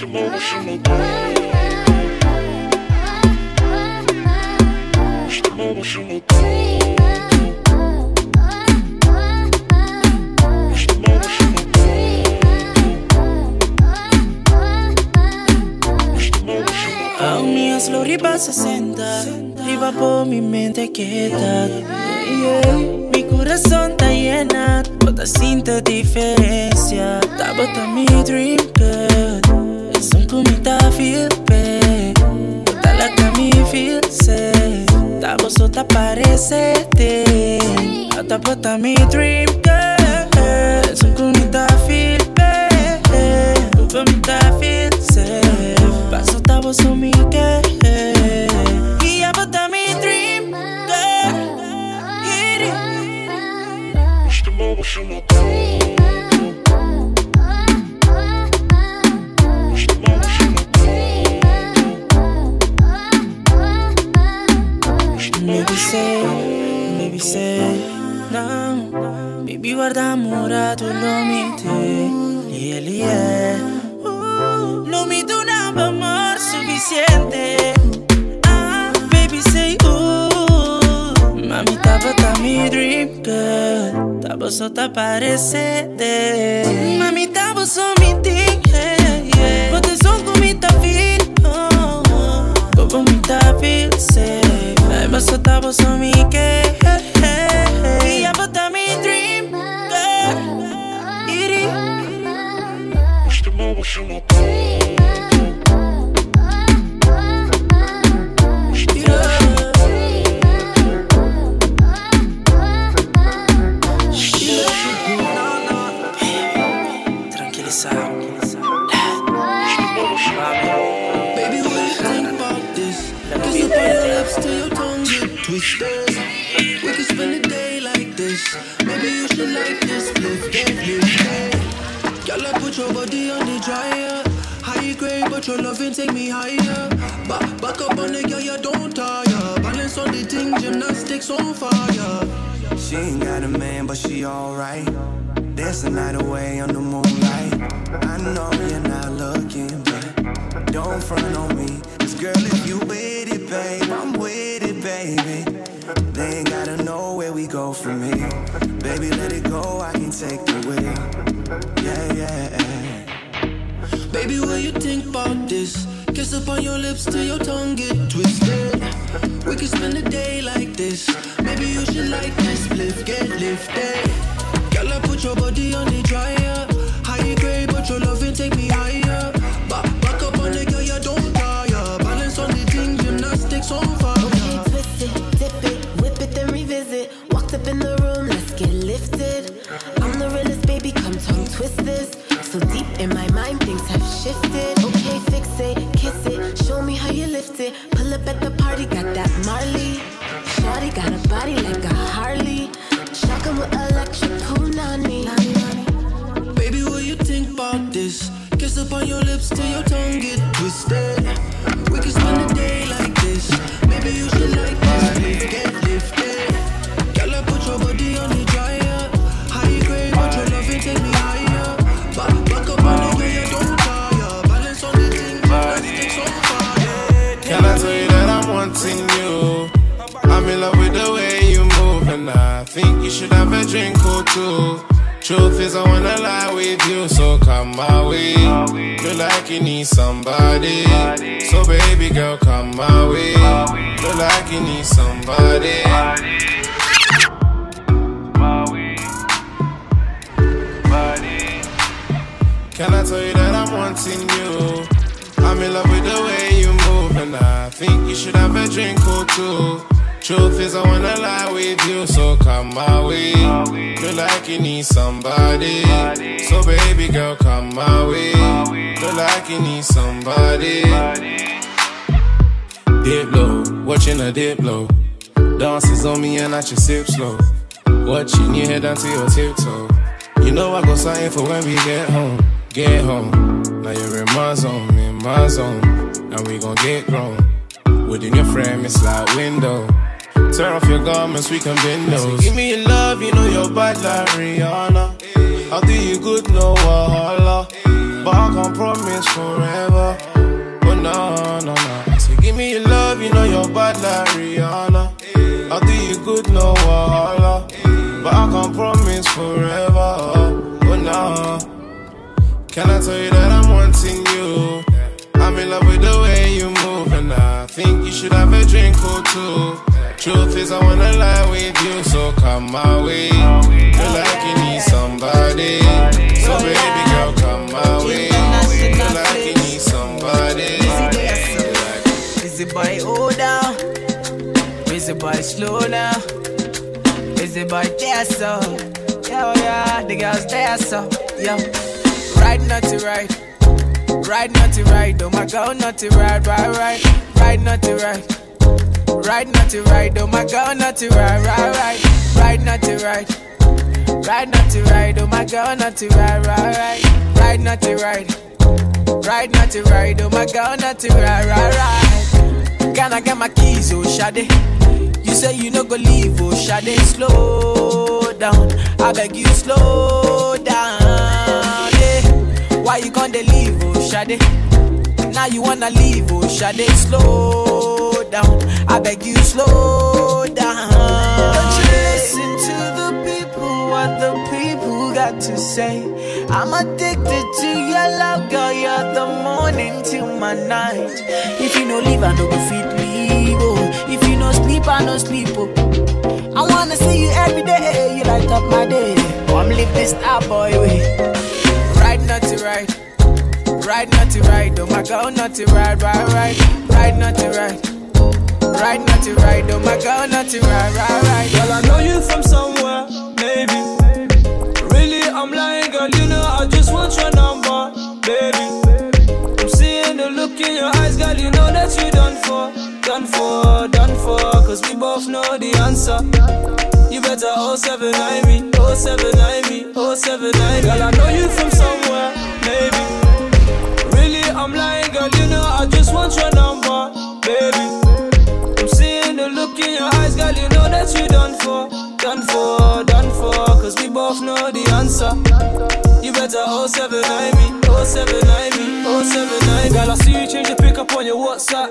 Aún mi lo riba 60 Riba por mi mente quieta. Yeah. Mi corazón está llena Toda cinta diferencia. Tá bota mi dream good Es un comita feel bad Toda la que me feel safe Tá você tá parecete Tá bota mi dream good Es un comita feel bad Toda mi tá feel safe Paso tabo so mi que Y ya bota mi dream girl. Hit it. Maybe maybe say No, baby guarda amore tu lo mite Yeah, yeah No mi do nada amor suficiente. Ah, baby say ooh. Mami tava tá mi dream girl Tava só tá parecendo Mami tava só me thing yeah, yeah But it's on me tá feel oh, oh. Como me tá feel safe Mas só tava só me que E a bota mi dream girl Iri Tranquilizado twisted. We could spend a day like this. Maybe you should like this. Lift, get lifted. Girl, I put your body on the dryer. High grade, but your loving take me higher. Back, back up on the girl, you don't tire. Balance on the thing, gymnastics on fire. She ain't got a man, but she alright. Dance the night away on the moonlight. I know you're not looking, but don't front on me. This girl, if go from here. Baby, let it go, I can take the wheel. Yeah, yeah. Baby, will you think about this? Kiss up on your lips till your tongue get twisted. We could spend a day like this. Maybe you should like this. Lift, get lifted. Girl, I put your body on the dryer. High grade, but your loving take me higher. This. So deep in my mind, things have shifted. Can I tell you that I'm wanting you? I'm in love with the way you move, and I think you should have a drink or two. Truth is, I wanna lie with you, so come my way. Feel like you need somebody, so baby girl, come my way. Feel like you need somebody. Can I tell you that I'm wanting you? I'm in love with the way and I think you should have a drink or two. Truth is, I wanna lie with you, so come my way. Feel like you need somebody, so baby girl, come my way. Feel like you need somebody. Dip low, watching a dip low. Dances on me and I just sip slow. Watching your head to your tiptoe. You know I go sign for when we get home, get home. Now you're in my zone, in my zone. Now we gon' get grown. Within your frame, it's like window. Tear off your garments, we can bend those. Give me your love, you know you're bad like Rihanna. I'll do you good, no wahala. But I can't promise forever. Oh no, no, no. So give me your love, you know you're bad like Rihanna. I'll do you good, no wahala. But I can't promise forever. A two. Truth is, I wanna lie with you, so come my way. Feel like you need somebody, so baby girl, come my way. Feel like you need somebody. Is it hold down? Is it boy slow now? Is it boy there so? Yeah, oh, yeah, the girls there so. Yeah, right not to right. Right not to right, oh my god, not to right, right, right. Right not to right. Right not to right, oh my god, not to right, right, right. Right not to right. Right not to right, oh my god, not to right, right, right. Right not to right. Right not to right, oh my god, not to right, right, right. Can I get my keys, oh Shade? You say you no go leave, oh Shade. Slow down, I beg you, slow down. Yeah. Why you gonna leave, oh Shade? Now you wanna leave, oh Shade. Slow down, I beg you, slow down. Listen to the people, what the people got to say. I'm addicted to your love, girl. You're the morning till my night. If you no leave, I no go fit leave. Oh. If you no sleep, I no sleep. Oh. I wanna see you every day. You light up my day. Come live this star boy way. Right, not to right. Not to right. Oh my God, not to right, right, right. Right, not to right. Right, not to right. Oh my not to right, right, right. Girl, I know you from somewhere, maybe. Really, I'm lying, girl. You know I just want your number, baby. I'm seeing the look in your eyes, girl. You know that you done for, done for, done for. Cause we both know the answer. You better 079 me, 079 me, 079 Girl, I know you from somewhere, maybe. Want your number, baby. I'm seeing the look in your eyes, girl. You know that you done for, done for, done for. Cause we both know the answer. You better 079 me, 079 me, 079. Girl, I see you change the pick up on your WhatsApp.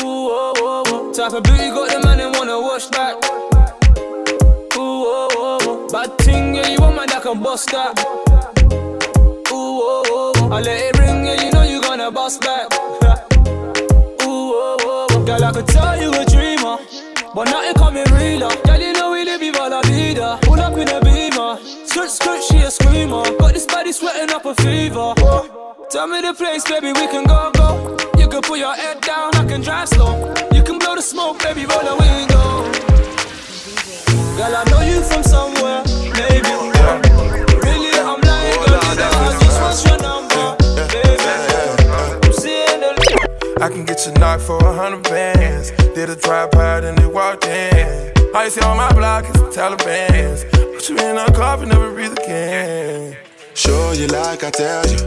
Ooh, oh, oh, oh. Type of beauty got the man and wanna watch back. Ooh, oh, oh, oh. Bad thing, yeah, you want man that can bust that. Ooh, oh, oh, oh. I let it ring, yeah, you know you gonna bust back. Could tell you a dreamer, but nothing coming realer. Girl, you know we live viva la vida. Pull up in a beamer, skirt, skirt, she a screamer. Got this body sweating up a fever. Tell me the place, baby, we can go, go. You can put your head down, I can drive slow. You can blow the smoke, baby, roll the window. Girl, I know you from somewhere, maybe. Really, I'm lying, girl, I just want your number, I can get you knocked for a hundred bands. Did a tripod and they walked in. You see on my block is Taliban's. Put you in a coffin, never breathe again. Show you like I tell you.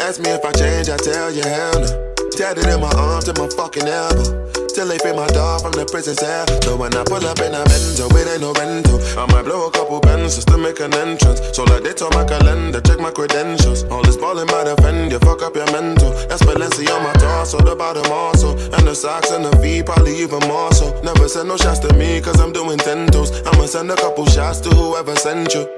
Ask me if I change, I tell you hell no. Tatted in my arms and my fucking elbow. Till they free my dog from the prison cell. So when I pull up in a Benzo, it ain't no rental. I might blow a couple pens just to make an entrance. So like they told my calendar, check my credentials. All this ballin' might offend you, fuck up your mental. That's Balenci on my torso, the bottom also. And the socks and the feet, probably even more so. Never send no shots to me, cause I'm doing ten toes. I'ma send a couple shots to whoever sent you.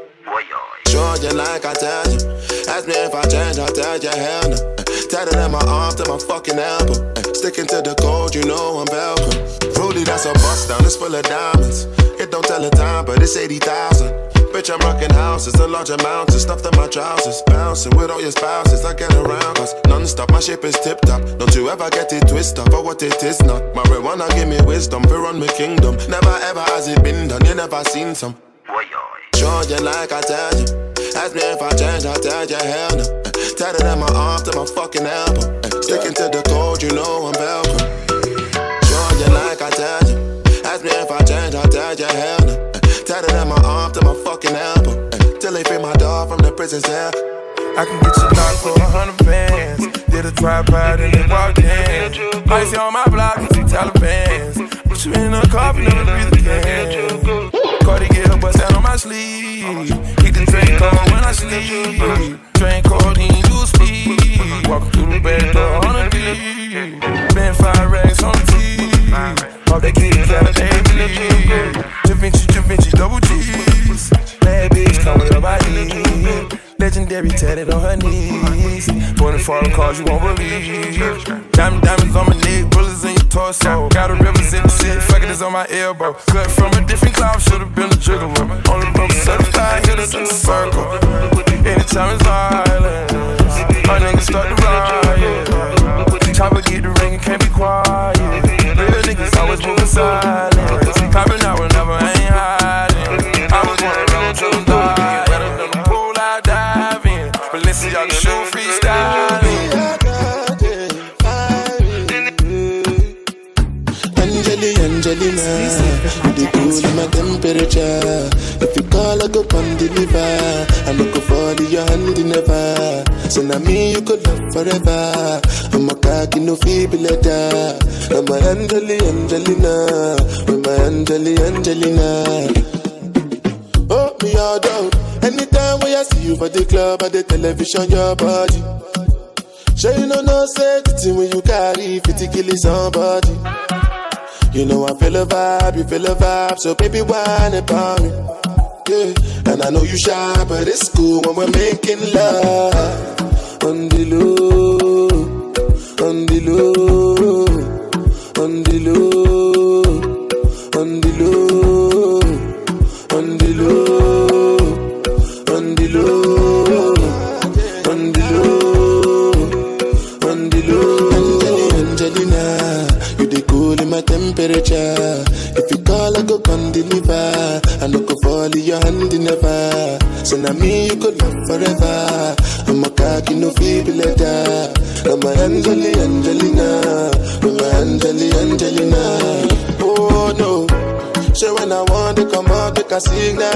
Sure, you like I tell you. Ask me if I change, I tell you hell no. Tatted in my arms to my fucking elbow. Eh, Sticking to the code, you know I'm Velcro. Rudy, that's a bust down, it's full of diamonds. It don't tell the time, but it's 80,000. Bitch, I'm rocking houses, a large amounts of stuff in my trousers. Bouncing with all your spouses, I get around, cause non-stop, my ship is tip top. Don't you ever get it twisted for what it is not. Marijuana give me wisdom, for run my kingdom. Never ever has it been done, you never seen some. Sure, you like I tell you. Ask me if I change, I tell you hell no. Tatted in my arm to my fucking elbow. Uh, Sticking to the code, you know I'm Velcro. Sure, you like I tell you. Ask me if I change, I tell you hell no. Tatted in my arm to my fucking elbow. Till they free my dog from the prison cell. I can get you knocked for a hundred bands. Did a tripod and they walked in. Icy on my block, it's the Taliban's. Put you in a coffin, never breathe again. Cardi get her bust down on my sleeve. Drink cold when I sleep. Drink codeine, you speed. Walking through the door on a D. Been five racks on the T. All they get is out of Da Vinci, Da Vinci, double G's. Bad bitch coming up my E. Legendary tatted on her knees. Putting foreign cars you won't believe. Diamond diamonds on my neck, bullets in your torso. Gotta represent the shit, fuck it is on my elbow. Cut from a different cloud, should've been a whip. Only broke certified hitters in the circle. Anytime it's violence, my niggas start to riot. Chopper get the ring and can't be quiet. Real niggas always moving silent. Popping out whenever I ain't hiding. I was one of them till I'm. Balenciaga shoe freestyling. Angeli, Angelina, the cool in my temperature. If you call, I go come deliver. I go fall in your hand never. So now me you could love forever. I'm a cocky no feeble letter. I'm a Angeli, Angelina, I'm a Angeli, Angelina. Me. Anytime when I see you for the club or the television, your body. Sure you know no safety when you carry 50 kill somebody. You know I feel a vibe, you feel a vibe, so baby whine about me. Yeah, and I know you shy, but it's cool when we're making love. On the low, on the low, on the low, out,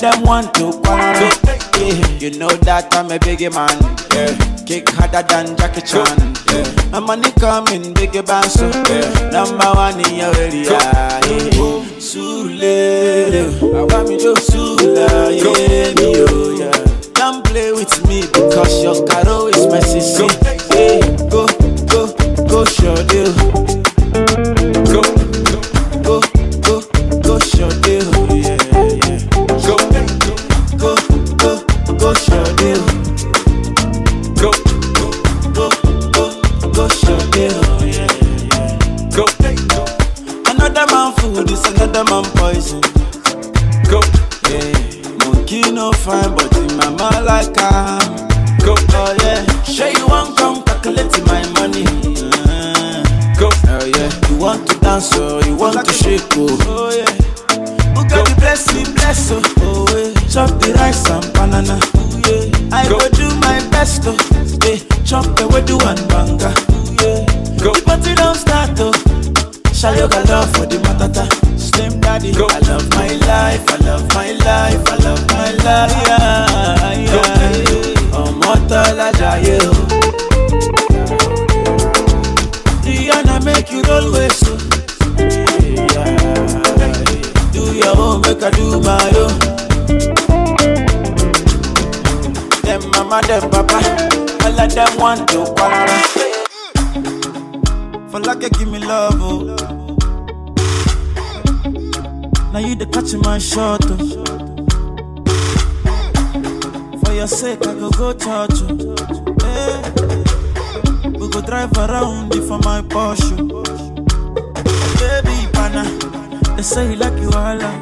them want to quarrel. Yeah. You know that I'm a biggie man. Yeah. Kick harder than Jackie Chan. Yeah. My money coming, biggie band so. Yeah. Number one in your area. Yeah. Sule, I want me to Sula, yeah, me oh yeah. Don't play with me because your caro is my sissy. Yeah. Go, go, go, show deal. Want to quarrel. For like you give me love, oh. Now you the catch my shot, oh. For your sake, I go go church, oh. Hey. We go drive around it for my Porsche. Oh. Baby, pana, they say you like you all, I,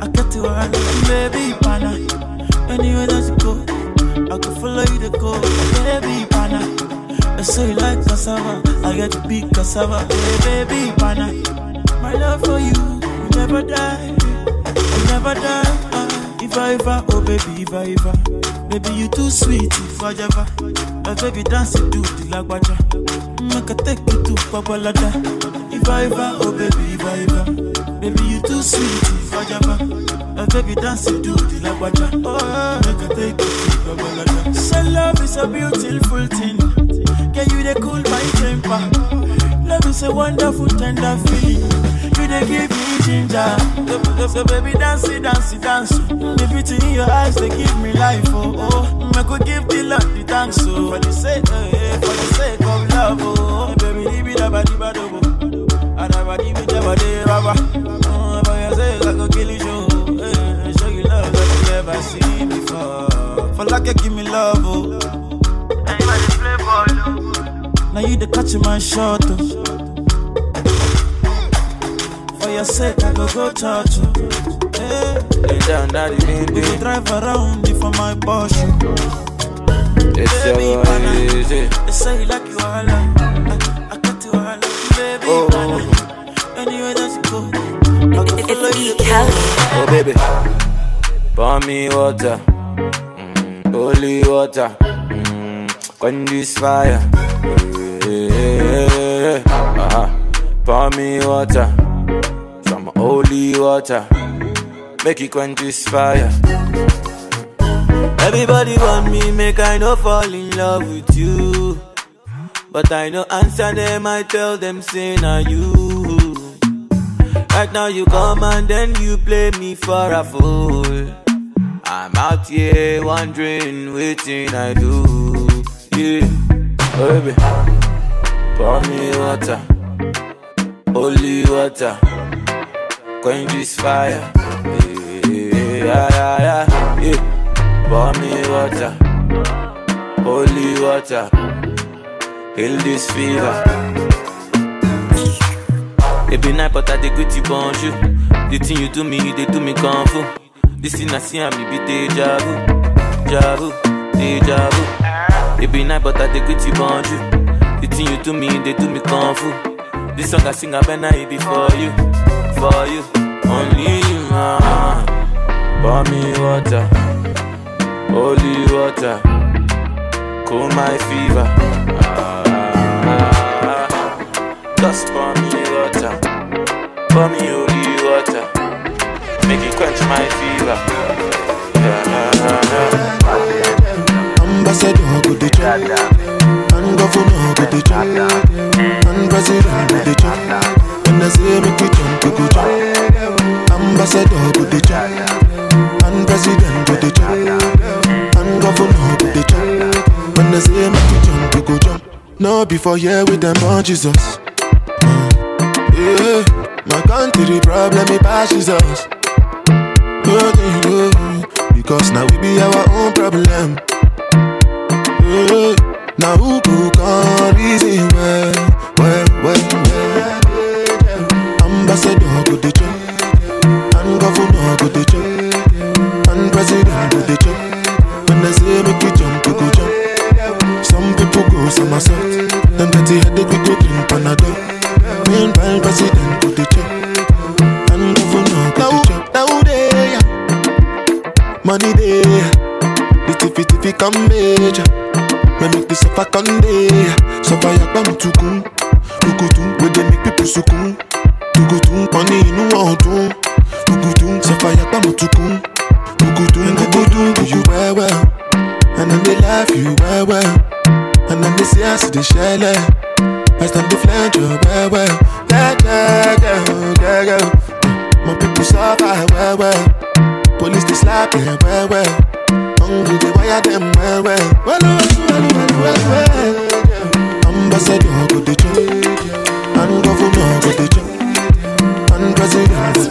I get you all, baby, pana. Anywhere that you go, I can follow you to go, baby, pana. They say like cassava, I get big cassava, hey, baby, pana. My love for you, will never die, will never die. Uh, if I ever, oh baby, if I ever, baby you too sweet, if I ever, my baby dance to the lagwaja, make I take you to Babalada. If I ever, oh baby, if I ever, baby you too sweet, if I ever, my baby dance it to the lagwaja, oh make I take you to. So love is a beautiful thing, can you they cool my temper? Love is a wonderful tender feeling. You they give me ginger. So, baby, dance it, dance it, dance. The beauty in your eyes, they give me life. Oh, oh. I could give the Lord the thanks. Oh, for the sake, eh, eh, for the sake of love. Oh, baby, leave it up, leave it up. I never leave it up, baba. Oh, never seen before. For like you give me love. Oh. Now you the catch my shot. Oh. For your sake, I go go church. Oh. Hey. Lay down, daddy, We baby. go drive around it for my Porsche. It's your Baby, boy, pana. easy. They say you like you all. I, I got you all. Baby, Oh. pana. Anywhere that you go, I can follow It's you. E. Kelly. Oh baby, pour me water, mm, holy water, mm, this fire. Uh-huh. Pour me water, some holy water, make it quench this fire. Everybody want me, make I no fall in love with you. But I no answer them, I tell them, say, na you. Right now you come and then you play me for a fool. I'm out here wondering, waiting I do. Yeah, baby, pour me water, holy water, quench this fire. Yeah, yeah, yeah, yeah. Pour me water, holy water, heal this fever. Be night, but I dey greet you bonjour. The thing you do me, dey do me kung. This thing I see, I me be deja vu, deja vu, deja vu. It be night, but I dey greet you bonjour. The thing you do me, dey do me kung fu. This song I sing, I better it be for you, for you, only you. Uh, pour me water, holy water, cool my fever. Ah, ah, ah. Just pour me water, pour me water, make it quench my fever. Ambassador go the job, and governor go the job, and president go the job. When I say make you jump, you go jump. Ambassador go the job, and president go the job, and governor go the job. When I say make you jump, you go jump. No before here with them on Jesus. Yeah, my country problem it passes us worthy, oh, because now we be our own problem. Oh, now who could come reason well, well, well, well? Ambassador go the check, and governor go the check, and president go the check. When they say make you jump, we go jump. Some people go some assault, them dirty headache we go drink Panadol. Meanwhile, president go the check. Become major. We make this suffer conde. Suffer yakpa mutukun. Tukutun, we dey make people sukun. Tukutun, poni inu ọdun. Tukutun, suffer yakpa mutukun. Tukutun, tukutun, do you well well. And then they laugh you well well. And then they see us they share As them they flange well well. Yeah, yeah, yeah, yeah. My people suffer well well. Police they slap them well well. Hungry they wire them well well. Well well well well well well. Ambassador go the chop, and governor go the chop, and president go the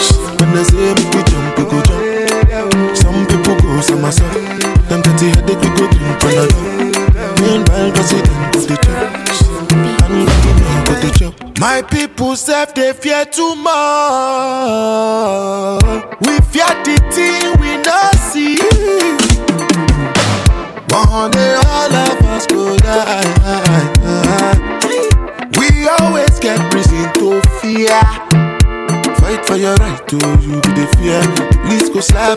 chop. When they say make we jump, we go jump. Some people go somersault. Them dirty headache we go drink Panadol. Meanwhile president go the chop, and governor go the chop. My people self they fear too much.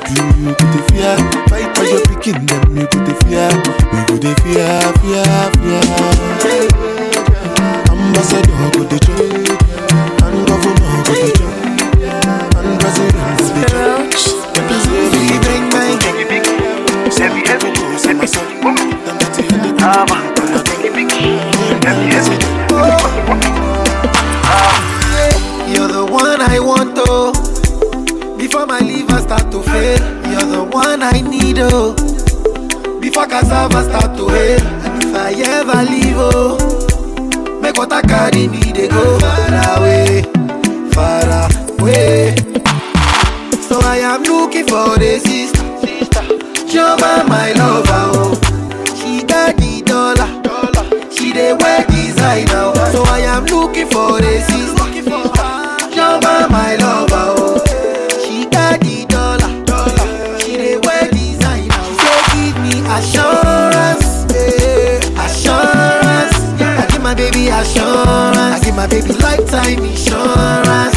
You, So I am looking for a sister, sister. Joma, my lover, oh. She got the dollar. She dey wear designer, oh. So I am looking for a sister. Joma, my lover, oh. She got the dollar. She dey wear designer. oh. Say give me assurance, eh, assurance. I give my baby assurance. I give my baby lifetime insurance,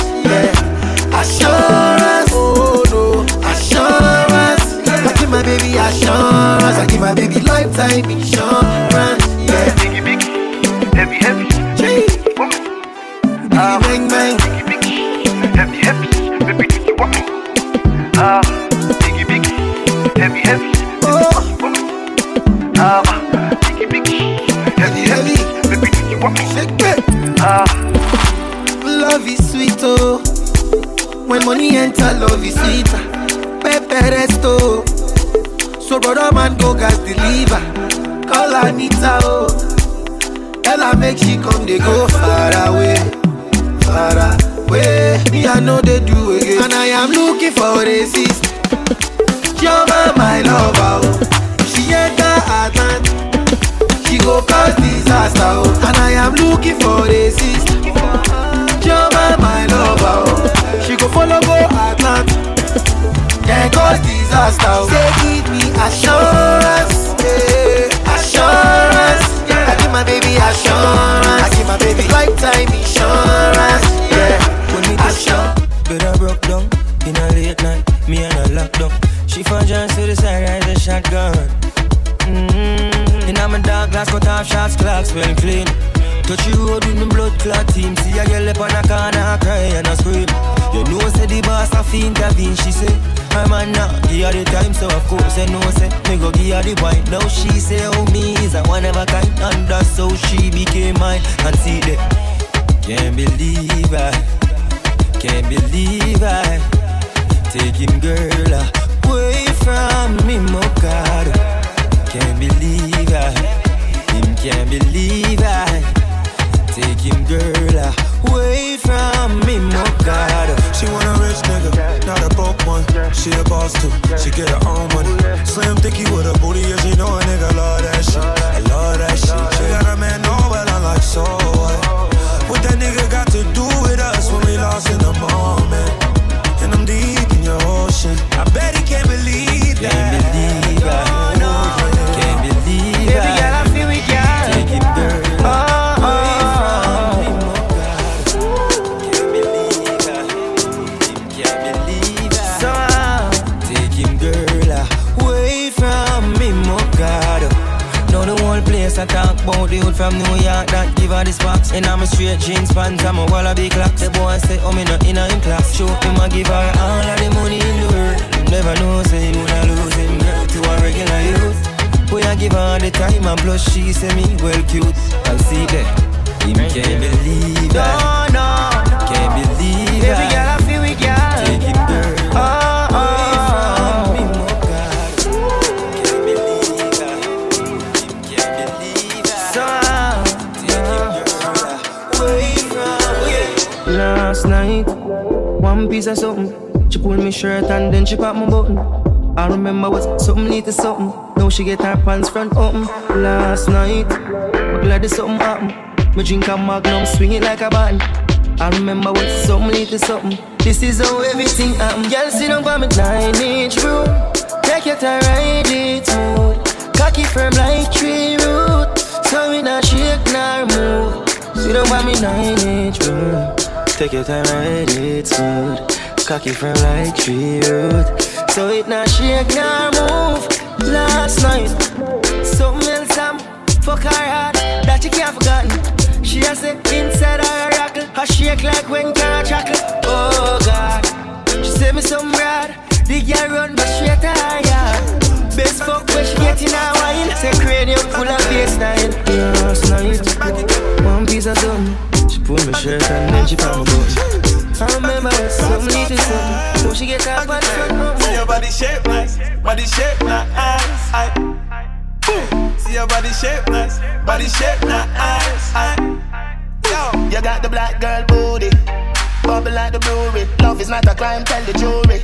Joma, my lover, oh. If she enter Atlant, she go cause disaster, oh. And I am looking for a sister. Joma, my lover, oh. She go follow go Atlant, then cause disaster, oh. Say give me assurance, She John to the side, ride a shotgun. Mm-hmm. In my dark glass, cut off shots, clocks well clean. Touch you road with me blood clot team. See a girl up on a corner, cry and a scream. You know, say the boss have intervene. She say, I'm a now, give her the time, so of course I know, say, me go give her the wine. Now she say, oh, me is a one of a kind, and that's how she became mine. And see that, can't believe I. Can't believe I taking girl away from me, God. Can't believe I, him can't believe I taking girl away from me, God. She want a rich nigga, not a broke one. She a boss too, she get her own money. Slim thicky with a booty, yeah, she know a nigga love that shit. She popped my button. I remember was something need to something. Now she get her pants front open. Last night, but glad there's something happen. Me drink a magnum, swing it like a button. I remember what something need to something. This is how everything happen. Girl, sit down by me nine inch room. Take your time, ride it smooth. Cocky firm like tree root. So we not shake nor move. Sit down by me nine inch room. Take your time, ride it smooth. Cocky from like tree root. So it not shake nor move. Last night, something else I'm fuck her hard that you can't forgotten. She has it inside her rockle, her shake like when can't chuckle. Oh God, she send me some rad. The girl run but straight to. Best fuck when she get in her wine. Say cranium full of baseline. Last night, one piece of something. She pull my shirt and then she found my button. I remember something need to something. So she get her pants front See your body shape nice, body shape nice. I. See your body shape nice, body shape nice. Yo, you got the black girl booty, bubble like the brewery. Love is not a crime, tell the jury.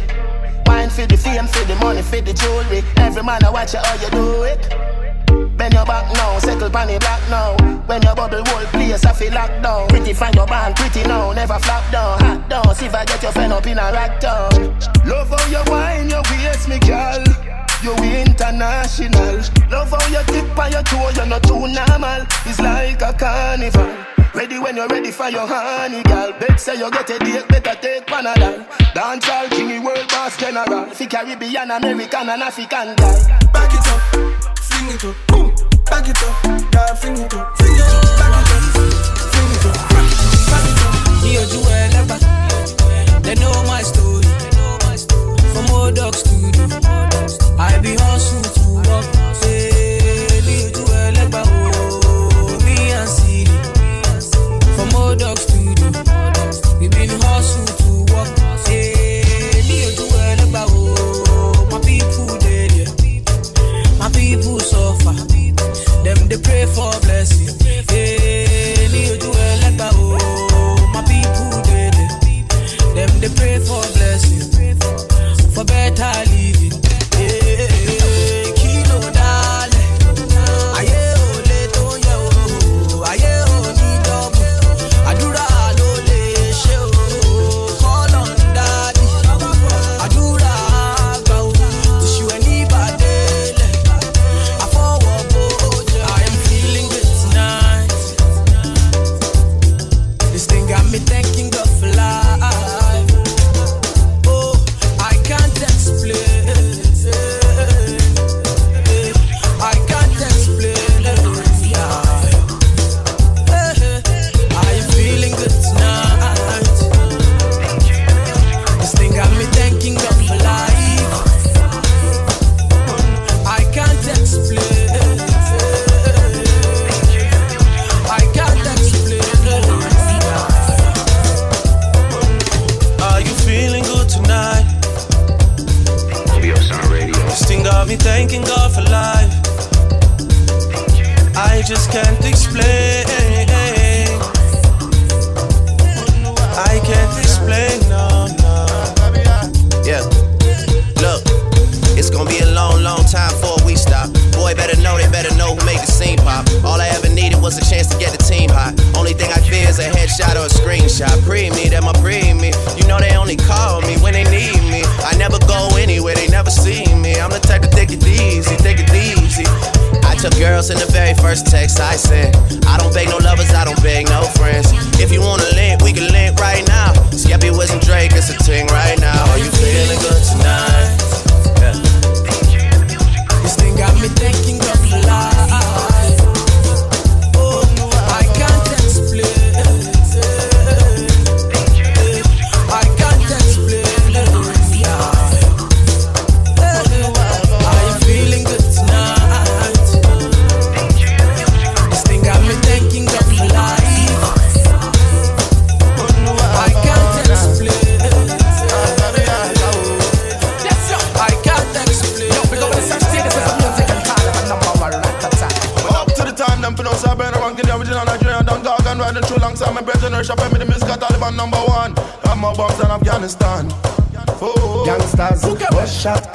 Wine for the fame, for the money, for the jewelry. Every man I watch you how you do it. Bend your back now, circle pan the black now. When your bubble whole place, I feel locked down. Pretty find your band, pretty now, never flop down, hot down. See if I get your friend up in a rack down. Love how you wine, your waist, me girl. You international. Love how you tip on your toe, you're not too normal. It's like a carnival. Ready when you're ready for your honey, girl. Bet say you get a date, better take Panadol. Dance all king, world boss general. Fi Caribbean, American, and African guy. Back it up, fling it up, boom. Back it up, girl, fling it up, fling it up. Back it up, fling it up, back it up. Me or you ever They know my story From old studio I be hustle to work Say, me oh, Me and Siri From studio We been hustle to work They pray for blessing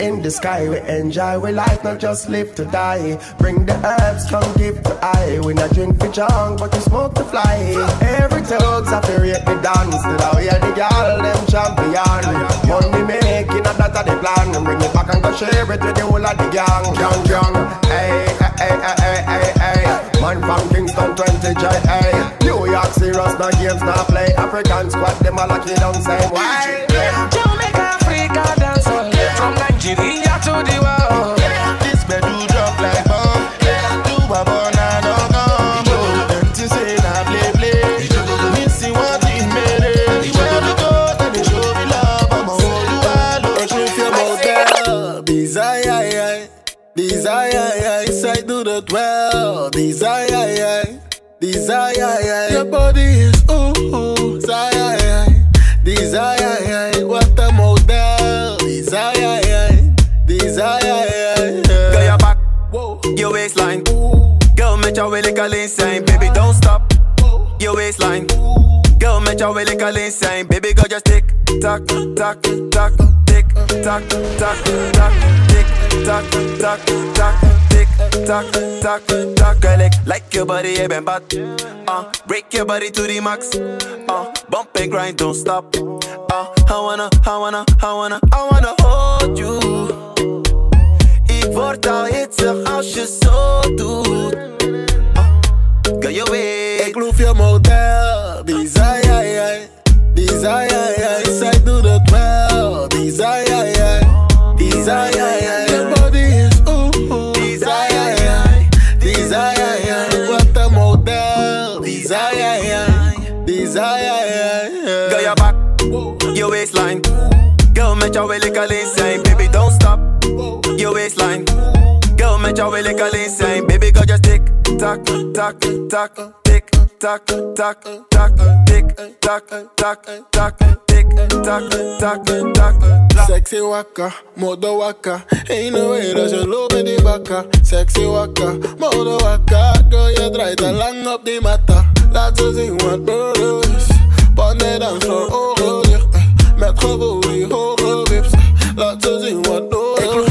in the sky. We enjoy we life, not just live to die. Bring the herbs, come give to I. We not drink for junk, but we smoke to fly. Every thugs have to rate the dance. Still out here the girl, them champion. Money making, and that's the plan. Bring it back and go share it with the whole of the gang. Gang, gang. Hey, hey, hey, hey, hey, hey. Man from Kingston 20 J. Hey. New York serious, no games, no play. African squad, them all lucky down same way. Jamaica, Africa. From Nigeria to the world. This bed do drop like bomb. Do a banana gumbo. Them to say na play play. See what he made it. Where we go, then they show me love. I'ma hold you all. Proof your model, desire, desire, side do the twelve, desire, desire, your body is ooh, ooh, desire, Make your way like a insane. Baby, don't stop. Your waistline. Girl, make your way like a insane. Baby, girl, just tick tock, tock, tock, tick tock, tock, tock, tick tock, tock, tock, tick tock, tock, tock. Girl, like, like your body, yeah, been bad. Uh, break your body to the max. Uh, bump and grind, don't stop. Uh, I wanna, I wanna, I wanna, I wanna hold you. Ik word al hitsig als je zo doet. Ah, girl, je weet. Ik loef je model, desire, desire, side do the twelve, desire, desire, your body is ooh, ooh, desire, desire, what a model, desire, desire. Girl, your back, your waistline. Girl, met jou wil ik alleen zijn. Your waistline. Girl, met jou wil ik alleen. Baby, girl, just tock, tick, tock, tock, tock, tick, tock, tock, tock. Sexy waka, modo waka. Ain't no way dat je loopt met die bakka. Sexy waka, modo waka. Girl, je draait al lang op die matta. Laat ze zien wat bro is. Panne dans voor ogen dicht. Met gevoel die hoge wips. Laat ze zien wat is.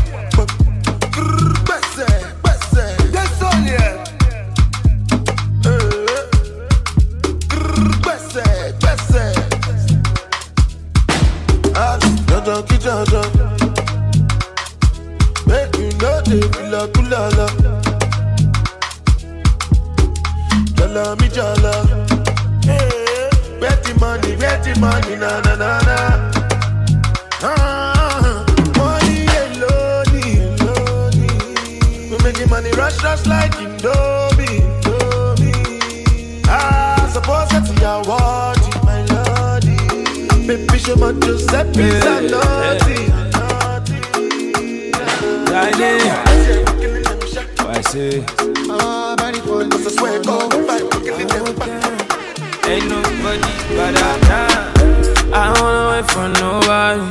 Junkie Jojo. Make you know they feel like kulala. Jala mi jala. The money, the money, na na na na. Ah, money alone, alone. We making money rush, rush like Indomie. Ah, suppose that's your. My Giuseppe. I say, body boy, that's a swear go. ain't nobody but I. I don't wanna wait for nobody.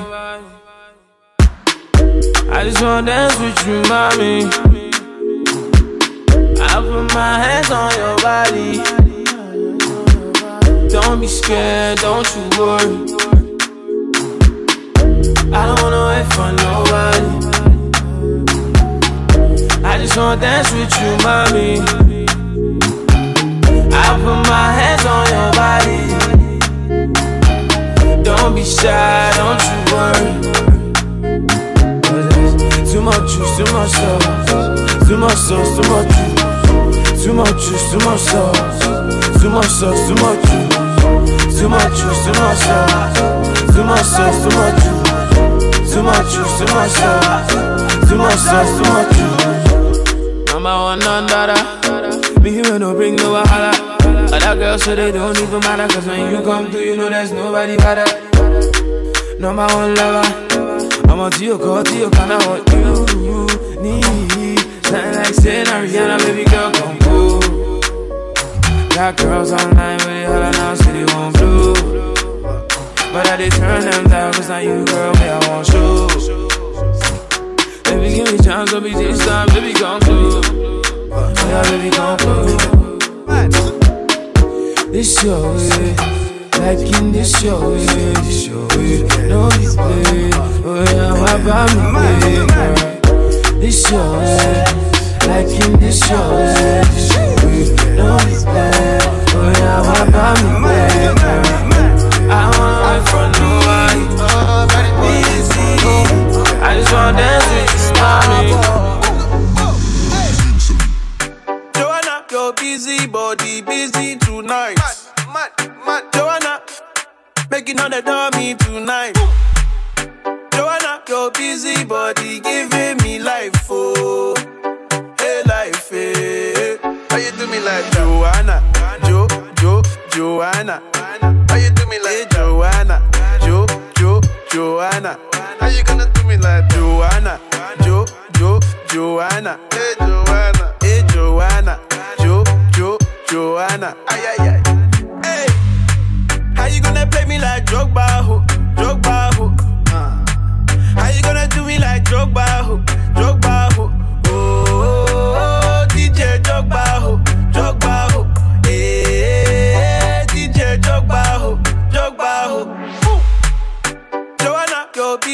I just wanna dance with you, mommy. I put my hands on your body. Don't be scared, don't you worry. I don't wanna wait for nobody. I just wanna dance with you, mommy. I put my hands on your body. Don't be shy, don't you worry. Too much juice, too much sauce. Too much sauce, too much juice. Too much juice, too much sauce. Too much sauce, too much juice. Too much juice, too much sauce. Too much sauce, too much juice. Too much juice, too much sauce. Too much sauce, too much juice. Number one under Me here no bring no wahala. Other girls so they don't even matter. Cause when you come through, you know there's nobody better. Number one lover. I'm on to your call, to your kind of what you need. Something like saying Ariana, baby girl, come through. Got girls online it, all I now city won't blue. But I did turn them down, cause now you, girl, me, I want you. Baby, give me chance, be this time, baby, come through. Yeah, baby, come through. This your way, like in this your way, this your way. No be play, oh yeah, why about me girl? This your way, like in this your way, this your way. No be play, oh yeah, why about me girl? I nobody, easy. I just wanna dance with. Joanna, your busy body busy tonight. Joanna, making all the dummy tonight. Joanna, your busy body giving me life, oh, hey life, hey. How you do me like Joanna, Jo, Jo, Joanna? You do me like Joanna, Jo, Jo, Joanna? How you gonna do me like Joanna, Jo, Jo, Joanna? Hey Joanna, hey Joanna, Jo, Jo, Joanna? Ay ay ay. Hey, how you gonna play me like Drogba, ho, Drogba, ho? Uh. How you gonna do me like Drogba, ho, Drogba, ho? Oh, oh, oh, DJ Drogba, ho, Drogba,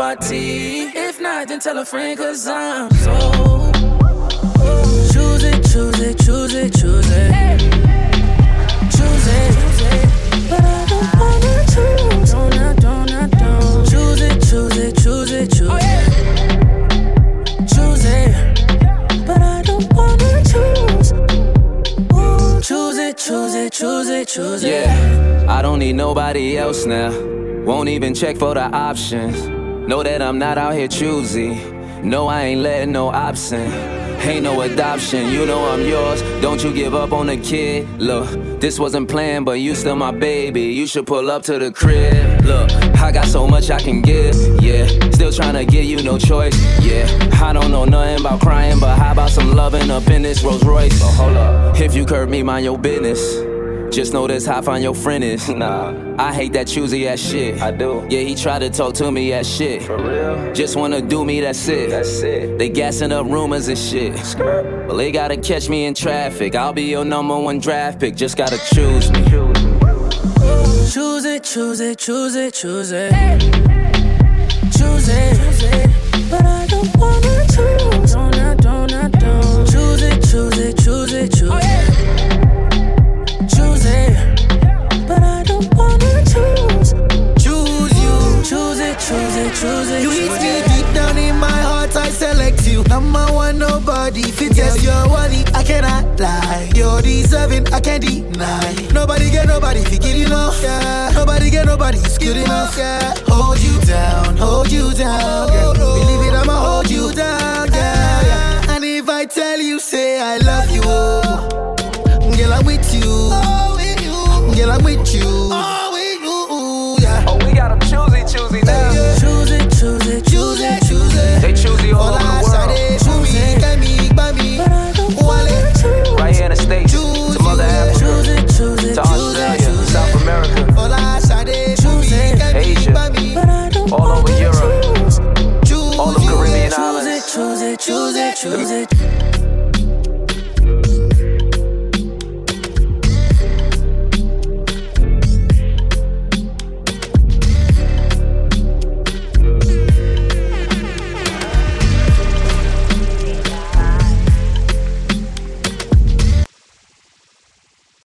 PYT. If not, then tell a friend, cause I'm so. Choose it, choose it, choose it, choose it. Choose it. But I don't wanna choose. Don't, I don't, don't. Choose it, choose it, choose it, choose it. Choose it. But I don't wanna choose. Choose it, choose it, choose it, choose it. Yeah, I don't need nobody else now. Won't even check for the options. Know that I'm not out here choosy. No, I ain't letting no option. Ain't no adoption, you know I'm yours. Don't you give up on the kid. Look, this wasn't planned, but you still my baby. You should pull up to the crib. Look, I got so much I can give. Yeah, still trying to give you no choice. Yeah, I don't know nothing about crying, but how about some loving up in this Rolls Royce? But hold up, if you curb me, mind your business. Just know that's how fine your friend is. Nah, I hate that choosy ass shit. I do. Yeah, he tried to talk to me ass shit. For real? Just wanna do me, that's it. That's it. They gassing up rumors and shit. Well, they gotta catch me in traffic. I'll be your number one draft pick. Just gotta choose me. Choose it, choose it, choose it, choose it. Choose it. But I don't wanna choose. Yeah. Nobody get nobody, it's enough. Yeah. Hold you down, hold you down. Girl. Believe it, I'ma hold you down. Yeah, yeah. And if I tell you, say I love you, oh, girl, I'm with you. Girl, I'm with you.